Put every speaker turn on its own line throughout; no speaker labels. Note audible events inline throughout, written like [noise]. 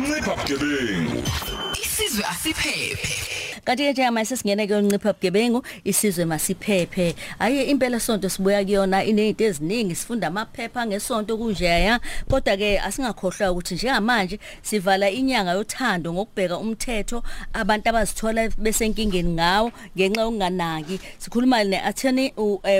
ncipha bugebengu
isizwe asiphephe
kanti ke njengamanje sesingena kuyoncipha bugebengu isizwe masiphephe. Aye impela sonto sibuya kuyona inezinto eziningi sifunda amaphepha ngesonto kunjeya. Kodwa ke asingakhohlwa ukuthi njengamanje sivala inyanga yothando ngokubheka umthetho abantu abazithola besenkingeni ngawo ngenxa yokunganaki. Sikhuluma ne-attorney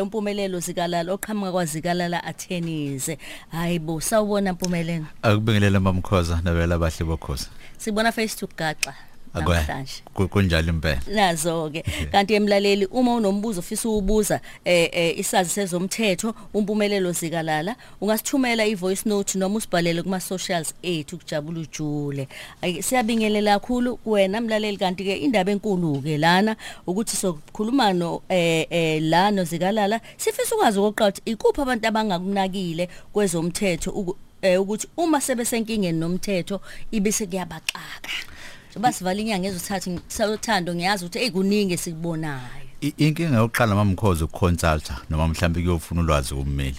umpumelelo zikalala oqhamuka kwazikalala attorneys hayibo sawubona mpumelelo.
Akubingelela mamkhoza nabela bahle bokhoza.
Sibona face to gaxa.
akwe
namhlanje.
kunjalo impela.
Nazo ke kanti emlaleli uma unombuzo ofisa ukubuza eh eh isazi sezomthetho umpumelelo zikalala ungasithumela ivoice note noma usibhalele kuma socials ethu kujabula ujule. Ay, siyabingelela kakhulu wena mlaleli kanti ke indaba enkulu ke lana ukuthi sokukhuluma no eh eh la nozikalala sifisa ukwazi okoqala ukuthi ikuphi abantu abangakunakile kwezomthetho uku- eh, ukuthi uma sebesenkingeni nomthetho ibese kuyabaxaka. Njengoba sivala inyanga ezothatha sayothando ngiyazi ukuthi ekuningi sikubonayo.
I- inkinga yokuqala mamkhoza ukuconsulta noma mhlawumbe kuyofuna ulwazi kummeli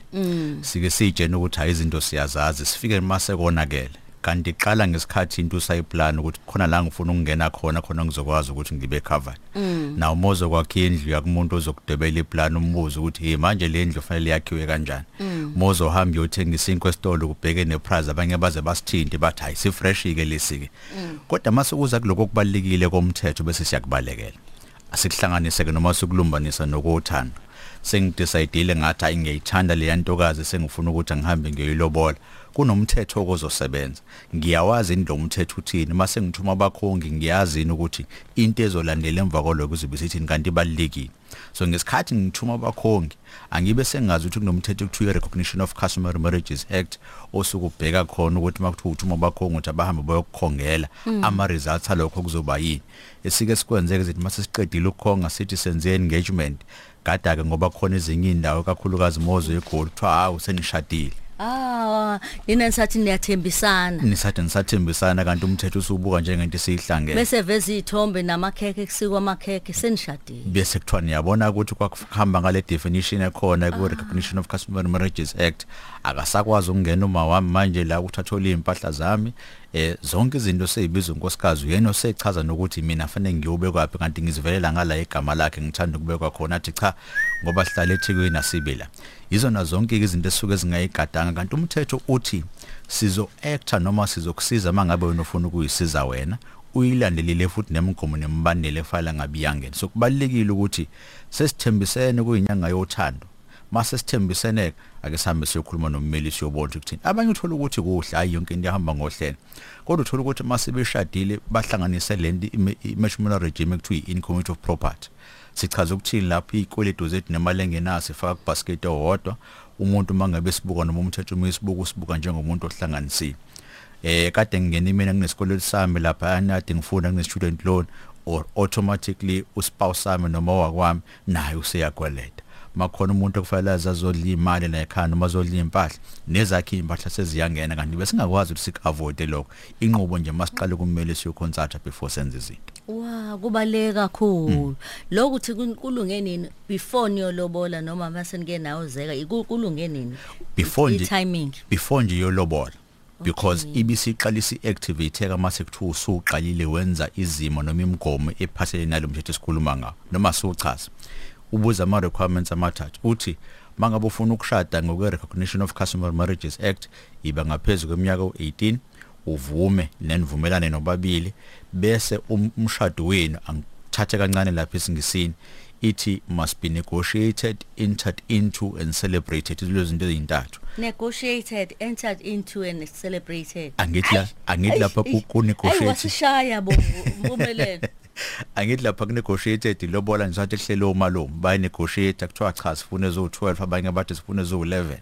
sike sitshena ukuthi hayi izinto siyazazi sifike mase konakele. Kanti iqala ngesikhathi into usayiplan ukuthi khona la ngifuna ukungena khona khona ngizokwazi ukuthi ngibe covered. Na umozo kwakhe indlu yakumuntu ozokudebela iplan umbuzo ukuthi hey manje le ndlu fanele yakhiwe kanjani? Mozo hamba uyothengisa inkwe esitolo kubheke neprice abanye baze basithinte bathi hayi sifresh ke lesike kodwa mase kuza kuloko kubalekile komthetho bese siyakubalekela. Asikuhlanganise ke noma sikulumbanisa nokuthanda sengidecidile ngathi hayi ngiyayithanda le yantokazi sengifuna ukuthi ngihambe ngiyoyilobola. Kunomthetho okozosebenza. Ngiyawazi indlo umthetho uthini. Mase ngithuma abakhongi ngiyazini ukuthi into ezolandela emva kwalokho kuzobe sithini kanti ibalekile so ngesikhathi ngithuma abakhongi angibe sengazi ukuthi kunomthetho okuthiwa recognition of customary marriages act osukubheka khona ukuthi makuthiwa uthuma abakhongi ukuthi abahambe bayokukhongela ama results alokho kuzoba yini. Esike sikwenzeke zithi mase siqedile ukukhonga sithi senze engagement kada ke ngoba khona ezinye indawo kakhulukazi mozo egoli kuthiwa hawu senishadile
Ah, nina nisathi niyathembisana.
nisathi nisathembisana kanti umthetho usubuka njengento esiyihlangene
Bese veza izithombe namakheke kusikwa amakheke senishadile.
bese kuthiwa niyabona ukuthi kwakuhamba ngale definition ekhona ku recognition of customary marriages act akasakwazi ukungena uma wami manje la ukuthathola impahla zami eh zonke izinto seyibizwa unkosikazi uyena osechaza nokuthi mina fanele ngiyobe kwapi kanti ngizivelela ngala igama lakhe ngithanda ukubekwa khona athi cha ngoba sihlala eThekwini asibela izona zonke izinto esuke zingayigadanga kanti umthetho uthi sizo actor noma sizokusiza mangabe wena ufuna ukuyisiza uyilandelile futhi nemigomo nemibandela efala ngabi yangena so kubalekile ukuthi sesithembisene kuyinyanga yothando. Mase sithembisene ake sihambe siyokhuluma nommeli siyobona ukuthi abanye uthola ukuthi kuhle hayi yonke into ihamba ngohlelo. Kodwa uthola ukuthi mase beshadile bahlanganise lento i-matrimonial regime ekuthiwa i-incommunity of property. Sichaza ukuthini lapho izikweletu zethu nemali engenayo sifaka kubasket owodwa umuntu mangabe sibuka noma umthetho umisibuka usibuka njengomuntu ohlanganisile eh kade ngingena mina nginesikolelo sami lapha anade ngifunda ngine-student loan or automatically uspouse sami noma wakwami naye useyakweleta. Makhona umuntu okufanele azazodla imali la ekhaya noma azodla impahla nezakhe impahla seziyangena kanti bese singakwazi ukuthi sikavote lokho. Inqubo nje masiqale kumele siyoconsulta before senze izinto.
Wa kubaleka kakhulu. Lokuthi kun- kulunge nini? Before niyolobola noma mase nike nawo zeka ikulunge nini?
before nje
timing.
before nje yolobola because ibisiqalisa iactivate ka mase kuthiwa usuqalile wenza izimo noma imigomo ephathelene nalomthetho esikhuluma ngawo noma siuchaza ubuza ama requirements amathathu. Uthi mangabe ufuna ukushada ngokwe recognition of customary marriages act iba ngaphezulu kweminyaka u18 uvume nenivumelane nobabili bese um- umshado wenu angithathe kancane lapha esingisini ithi must be negotiated entered into and celebrated. Lezo zinto ezintathu.
Negotiated, entered into and celebrated.
angithi la angithi lapha ku- ku
Ayi
negotiate
wasishaya bo umpumelelo. [laughs]
angithi lapha ku negotiated lobola ngisathi ehlelo umalume bayi negotiate kuthiwa cha sifune zo 12 abanye bathi sifune zo 11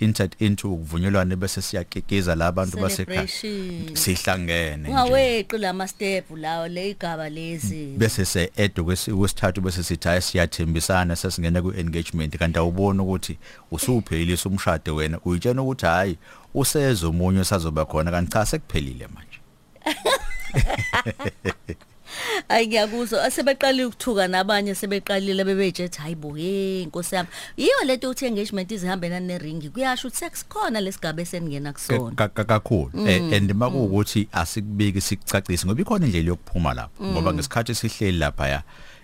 entered into ukuvunyelwana bese siyakekiza la bantu basekhaya
Celebration.
sihlangene nje.
Ungaweqi lama step lawo le igaba lezi.
bese se add kwesithathu bese sithi hayi siyathembisana sesingena ku engagement kanti awubona ukuthi usuphelisa umshado wena uyitshena ukuthi hayi usezo umunye sazoba khona. Kanti cha sekuphelile manje. [laughs]
Ayi ngiyakuzwa sebeqalile ukuthuka nabanye sebeqalile bebejethi hayibo hey inkosi yami. Yiyo lento uthi engagement izihambe nani neringi kuyasho ukuthi sekukhona lesigaba esengena kusona.
Ka- ka- kakhulu. Eh, and makuwukuthi asikubiki sikucacise ngoba ikhona indlela yokuphuma lapho ngoba ngesikhathi sihleli lapha ya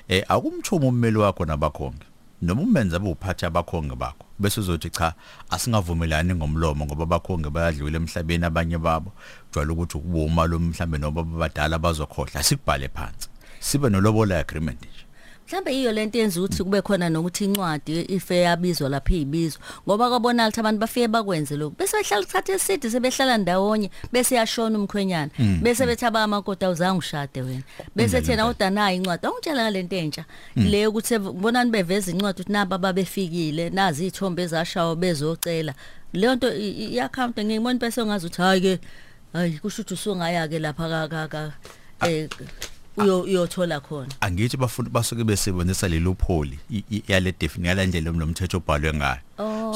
eh akumthuma ummeli wakho nabakhongi. Noma umenza ubuphathi abakhongi bakho. Bese uzothi cha asingavumelani ngomlomo ngoba abakhongi bayadlula emhlabeni abanye babo. Jwayele ukuthi ukubuma lo mhlambe noba abadala bazokhohla sikubhale phansi. Sibe nolobola agreement nje.
Mhlambe yiyo lento yenza ukuthi kube khona nokuthi incwadi ife yabizwa lapha izibizwa ngoba kwabonakala ukuthi abantu bafike bakwenze lokho bese behlala isikhathi eside sebehlala ndawonye bese yashona umkhwenyana. Bese bethi abamakoti awuzange ushade wena. Bese thena udanayo incwadi awungitshela ngalento entsha. Le ukuthi bonani beveza incwadi ukuthi naba babefikile nazi izithombe ezashawa bezocela. Leyo nto i- i- i-account ngiyibona bese ngazi ukuthi hayi ke hayi kusho ukuthi usungaya ke lapha ka ka ka eh uyo uyothola khona.
Angithi bafuna basuke besebenzisa lelo pholi i- i- yale definition yale ndlela lomthetho obhalwe ngayo.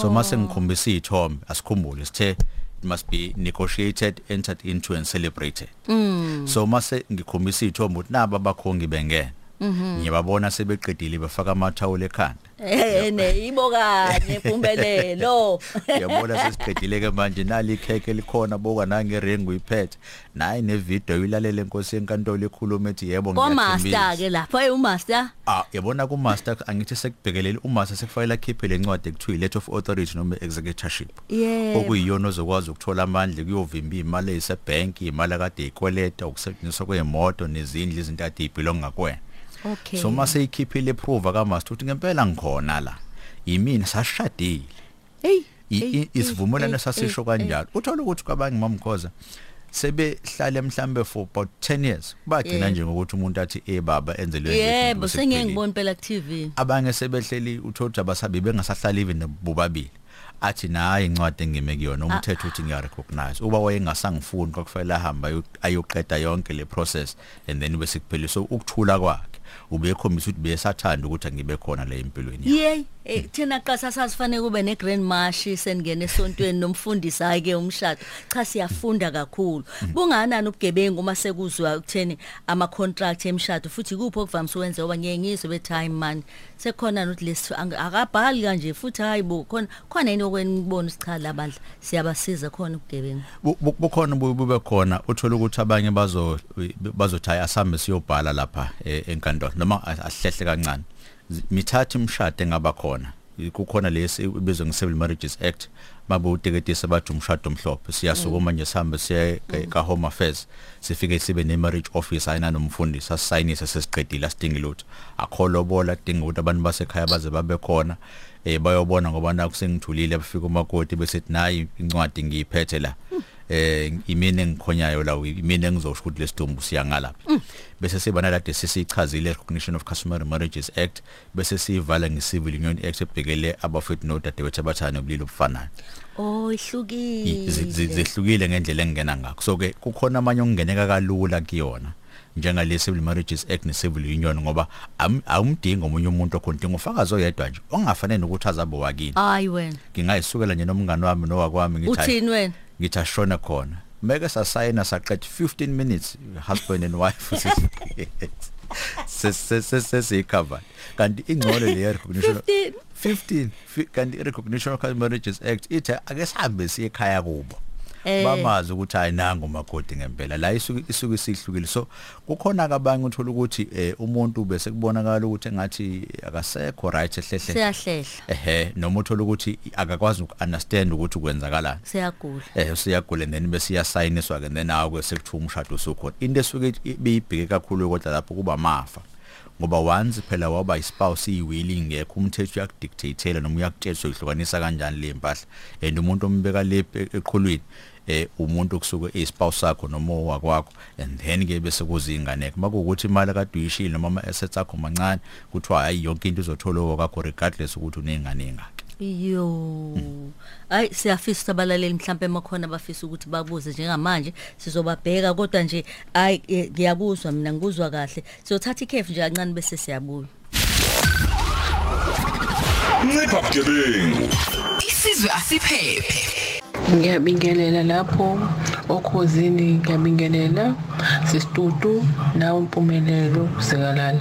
So mase ngikhombisa izithombe asikhumbule sithe it must be negotiated entered into and celebrated. So mase ngikhombisa izithombe ukuthi naba abakhongi bengena. Ngiyababona sebeqedile bafaka amathawula ekhanda.
Eh ne ibo kanye impumelelo.
uyabona [laughs] sesiqedile ke manje nali ikheke likhona boka nangeringi uyiphethe nayi nevideo uyilalele inkosi yenkantolo ekhuluma ethi yebo
Ko
ngiyathembisa.
master ke lapha hey umaster.
Ah yabona ku master angithi sekubhekelele umaster sekufanele akhiphe lencwadi ekuthiwa letter of authority noma executorship
Yebo.
okuyiyona ozokwazi ukuthola amandla kuyovimba imali ezisebank imali akade ikweleta ukusetshenziswa kweemoto nezindlu izinto ade ibelonga kuwena
Okay.
so mase ikhiphile proof ka master ukuthi ngempela ngikhona la. Yimina sashadile.
Hey.
Isivumelwano sasisho kanjalo. uthola ukuthi kwabanye mamkhoza sebehlale mhlambe for about 10 years. Bagcina nje ngokuthi umuntu athi eh baba enze le
hey. Yebo sengeke ngibone phela ku TV.
abanye sebehleli uthola abasabi bengasahlali even bobabili. Athi nayi incwadi engime kuyona. Umthetho uthi ngiya recognize uba wayengasangifuni kwakufanele ahamba ayo- ayoqeda yonke le process and then bese kuphela so ukuthula kwakhe. Ubekhombisa ukuthi besathanda ukuthi angibe khona le empilweni yakhe.
Yey, eh, thina qasa sasifanele kube ne grand march sengene esontweni nomfundisi hayi ke umshado. Cha siyafunda kakhulu. Bunganani ubugebengu uma sekuzwa ukutheni ama contract emshado futhi kuphi okuvamise ukwenza oba ngeke ngizwe be time man. Sekhona ukuthi lesi ang- akabhali kanje futhi hayibo khona khona yini okwenibona isichala abandla siyabasiza khona ubugebengu.
Bu- bu- bukhona bu- bube khona uthola ukuthi abanye bazo bazothi hayi asambe siyobhala lapha eh, enkantolo noma a- ahlehle kancane Z- mithatha imshado engaba khona. Kukhona lesi ibizwa nge-civil marriages act. Babe uteketisa bathi umshado omhlophe. Siyasukuma nje sihambe siye ka- ka home affairs. Sifike sibe ne marriage office ayina nomfundisi asayinise sesiqedile asidingi lutho akholobola dinga ukuthi abantu basekhaya baze babe khona. Eh bayobona ngoba naku sengithulile bafika umakoti bese nayi incwadi ngiyiphethe la. Eh imini engikhonyayo la imini engizosho ukuthi lesidumbu siyangalaphi bese sibana lade sesichazile recognition of customary marriages act bese siyivala nge-civil union act ebhekele abafethu nodadewethu abathana obulili obufanayo
Oh
I- zi- zi-
ihlukile.
zihlukile ngendlela engena ngakho so ke kukhona amanye okungeneka kalula kuyona njengale civil marriages act ne civil union ngoba am- awumdingi omunye umuntu okhontinga ufakazi oyedwa nje ongafanele ukuthi azabe wakini
Hayi wena.
ngingayisukela nje nomngane wami nowakwami ngithi hayi,
Uthini wena?
Ngithi ashona khona meke sasayina saqeda 15 minutes husband and wife [laughs] sesiyicovered kanti ingcono le recognition
15.
15 fi- kanti i-recognition of Customary marriages act ithi ake sihambe siye ekhaya kubo
Eh.
Bamazi ukuthi hayi nangu makoti ngempela. La isuke isuke sihlukile. So kukhona kabanye uthola ukuthi eh, umuntu bese kubonakala ukuthi engathi akasekho right ehlehle.
Siyahlehla.
ehe noma uthola ukuthi akakwazi uku-understand ukuthi kwenzakalani.
Siyagula.
eh siyagula then bese iyasayiniswa ke then awu sekuthiwa umshado usukhona. Into esuke beyibheke kakhulu kodwa lapho kuba mafa ngoba once phela waba ispouse iwili ngekho umthetho uyakudictatela noma uyakutshela uhlukanisa kanjani le mpahla. And umuntu ombeka le eqhulwini eh umuntu kusuke ispouse sakho noma wakwakho and then ke bese kuzinganeke makuwukuthi imali kade uyishile noma ama assets akho mancane kuthiwa hayi yonke into izotholwa kwakho regardless ukuthi unengane engakhe
Yo. Ay siyafisa abalaleli mhlambe emakhona bafisa ukuthi babuze njengamanje sizobabheka kodwa nje ay eh, ngiyakuzwa mina ngikuzwa kahle. Sizothatha ikhefu nje kancane bese siyabuya.
Isizwe asiphephe.
Ngiyabingelela lapho okhozini ngiyabingelela sisitutu nawe impumelelo sikalala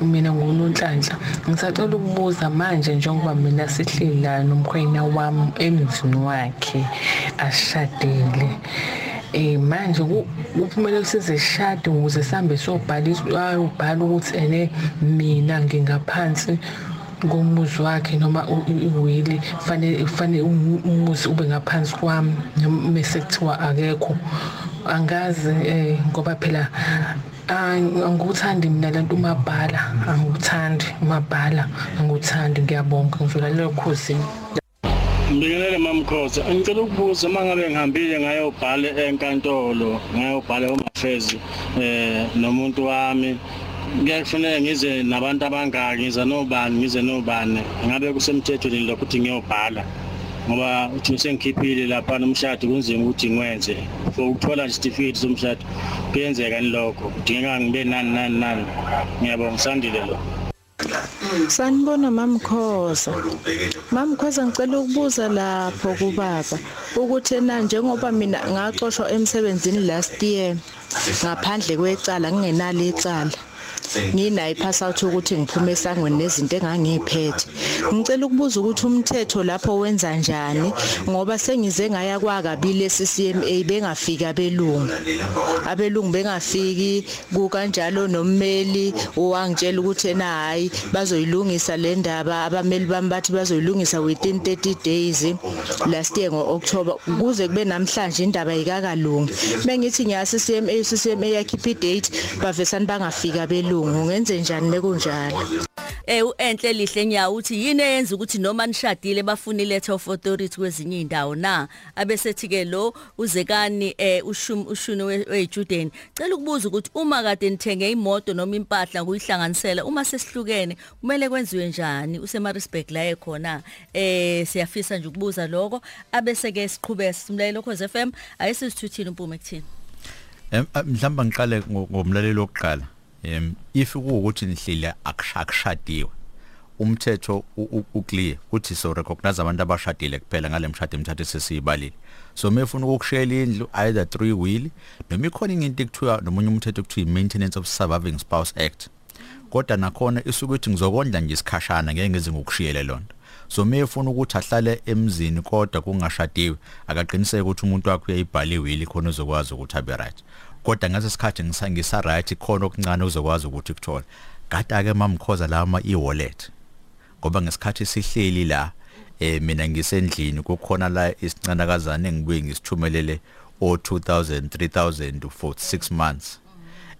mina ngunonhlanhla. Ngisacela ukubuza manje njengoba mina sihleli la nomkhwena wami emzini wakhe ashadile. Eh manje kuphumele size shade ukuze sihambe sobhaliswa ayobhala ukuthi ene mina ngingaphansi ngomuzi wakhe noma iwili fanele kufanele umuzi ube ngaphansi kwami mase kuthiwa akekho. Angazi eh ngoba phela angikuthandi mina lento umabhala angikuthandi umabhala angikuthandi ngiyabonga ngivela leyo khosini
Ngibingelele mamkhoza ngicela ukubuza uma ngabe ngihambile ngayobhala enkantolo ngayobhala home affairs eh nomuntu wami. Kuyakufanele ngize nabantu abangaki ngize nobani ngize nobani. Ngabe kusemthethweni lokho ukuthi ngiyobhala ngoba uthi sengikhiphile lapha nomshado kunzima ukuthi ngwenze for ukuthola nje certificate somshado kuyenzeka nilokho kudingeka ngibe nani nani nani? Ngiyabonga sandile lo.
Sanibona mamkhoza. Mamkhoza ngicela ukubuza lapho kubaba ukuthi na njengoba mina ngaxoshwa emsebenzini last year ngaphandle kwecala ngingenalo icala. Nginayo ipass out ukuthi ngiphume esangweni nezinto engangiphethe ngicela ukubuza ukuthi umthetho lapho wenza njani ngoba sengize ngaya kwakabili leCCMA bengafika abelungu. Abelungu bengafiki kukanjalo nommeli owangitshela ukuthi ena hayi bazoyilungisa le ndaba. Abameli bami bathi bazoyilungisa within 30 days last year ngoOctober kuze kube namhlanje indaba ayikakalungi bengithi ngiya CCMA CCMA yakhipha idate bavesani bangafika abelungu. Ungenze njani lekunjalo
eh uenhle lihle nyawo uthi yini eyenza ukuthi noma nishadile bafuna iletter of authority kwezinye indawo na? Abesethi ke lo uzekani eh ushum ushuni weJuden cela ukubuza ukuthi uma kade nithenge imoto noma impahla kuyihlanganisela uma sesihlukene kumele kwenziwe njani? Usemarisburg la ekhona. Eh siyafisa nje ukubuza lokho. Abese ke siqhubeka simlayelo cause FM ayisizithuthini umpume kuthini
mhlamba ngiqale ngomlalelo wokuqala. Em if kuwukuthi nihlile akushadiwe umthetho uclear uthi so recognize abantu abashadile kuphela ngale mshado emthathe sesiyibalile so mefuna ukukushela indlu either three will noma ikhona into ekuthiwa nomunye umthetho ekuthiwa maintenance of surviving spouse act. Kodwa nakhona isukuthi ngizokondla nje isikhashana ngeke ngize ngokushiyele lonto so mefuna ukuthi ahlale emzini kodwa kungashadiwe akaqiniseke ukuthi umuntu wakhe uyayibhala iwili khona uzokwazi ukuthi abe right. Kodwa ngase sikhathi ngisangisa right khona okuncane uzokwazi ukuthi kuthole. Gada ke mamkhoza lama e-wallet ngoba ngesikhathi sihleli la eh mina ngisendlini kukhona la isicanakazana engibuye ngisithumelele o 2000 3000 for 6 months.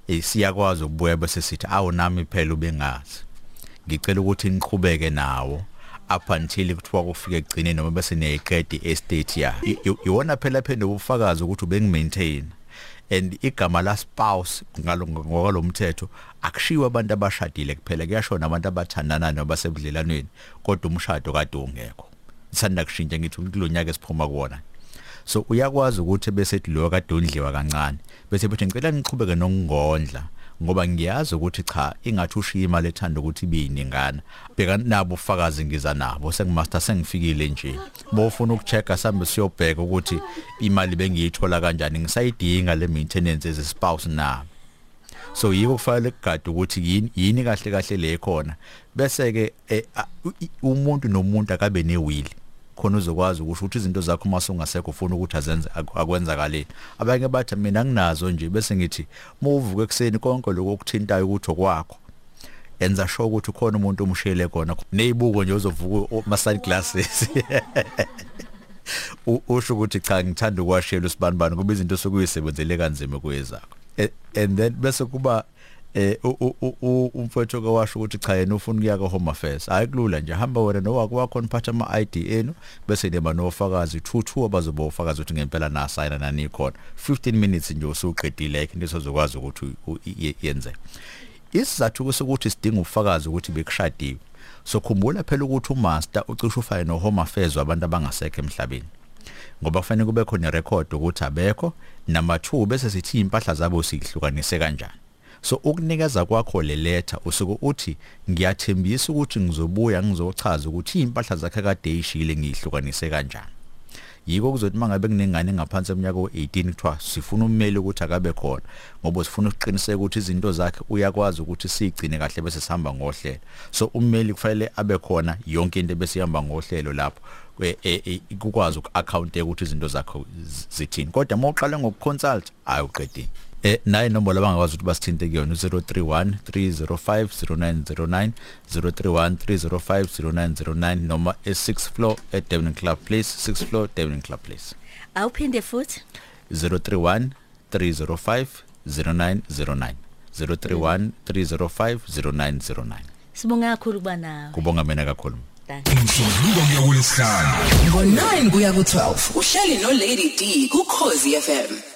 Eh siyakwazi ukubuya bese sithi awu nami phela ubengazi. Ngicela ukuthi niqhubeke nawo up until kuthiwa kufike egcine noma bese neyiqedi estate ya iwona phela phela ubufakazi ukuthi ubengimaintain. And igama la spouse ngokwalomthetho akushiwe abantu abashadile kuphela kuyashona abantu abathandana noma sebudlelanweni kodwa umshado kade ungekho. Sithanda kushintsha ngithi kulonyaka esiphuma kuwona. So uyakwazi ukuthi bese lo kade undliwa kancane bese bethi ngicela niqhubeke nokungondla. Ngoba ngiyazi ukuthi cha ingathi ushiya imali ethanda ukuthi ibiyiningana bheka nabo ufakazi ngiza nabo sengimaster sengifikile nje. Bofuna ukuchecka sambe siyobheka ukuthi imali bengiyithola kanjani. Ngisayidinga le maintenance as a spouse na so yiko kufanele kugada ukuthi yini yini kahle kahle le khona bese ke umuntu nomuntu akabe newili. Khona uzokwazi ukusho ukuthi izinto zakho uma sungasekho ufuna ukuthi azenze akwenzakaleni. Abanye bathi mina nginazo nje. Bese ngithi muvuke ekseni konke lokho okuthintayo ukuthi okwakho enza sure ukuthi khona umuntu umshiyele kona nezibuko nje uzovuka ama sunglasses [laughs] usho ukuthi cha ngithanda ukwashela usibanibani kuba izinto sokuyisebenzele kanzima kuyezakho and then bese kuba eh umfowethu ke washo ukuthi cha yena ufuna ukuya ka home affairs ayikulula nje. Hamba wena nowakho wakho niphatha ama ID enu bese neba nofakazi 22 abazoba ufakazi ukuthi ngempela na sign nani khona 15 minutes nje usuqedile into esozokwazi ukuthi yenze. Isizathu sokuthi sidinga ufakazi ukuthi bekushadiwe. So khumbula phela ukuthi umaster ucishe ufane no home affairs wabantu abangasekho emhlabeni. Ngoba kufanele kube khona record ukuthi abekho 2 bese sithi impahla zabo sihlukanise kanjani. So ukunikeza kwakho le letter usuke uthi ngiyathembisa ukuthi ngizobuya ngizochaza ukuthi impahla zakhe kade ishile ngihlukanise kanjani. Yiko kuzothi mangabe kunengane engaphansi eminyaka o18 kuthiwa sifuna ummeli ukuthi akabe khona ngoba sifuna ukuqiniseka ukuthi izinto zakhe uyakwazi ukuthi sigcine kahle bese sihamba ngohlelo. So ummeli kufanele abe khona yonke into besihamba ngohlelo lapho kwe- e- e- kukwazi uku-account ukuthi izinto zakho zithini. Kodwa uma uqala ngokuconsult ayoqedini Eh naye inombolo abangakwazi ukuthi basithinte kuyona 031 305 0909 031 305 0909 noma e6 floor at Devon Club Place 6 floor Devon Club Place.
Awuphinde futhi?
031 305 0909 031 305 0909
sibonga kakhulu kuba nawe
kubonga mina kakhulu.
Danke.
umsombuluko kuya kulesihlanu ngo9 kuya ku12 uhleli no Lady D ku Khosi FM